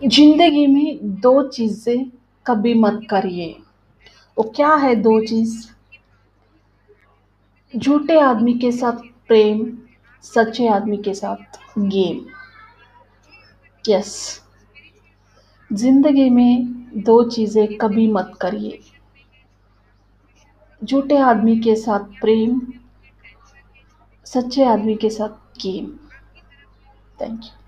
ज़िंदगी में दो चीज़ें कभी मत करिए। वो क्या है दो चीज़? झूठे आदमी के साथ प्रेम, सच्चे आदमी के साथ गेम। यस ज़िंदगी में दो चीज़ें कभी मत करिए। झूठे आदमी के साथ प्रेम, सच्चे आदमी के साथ गेम। Thank you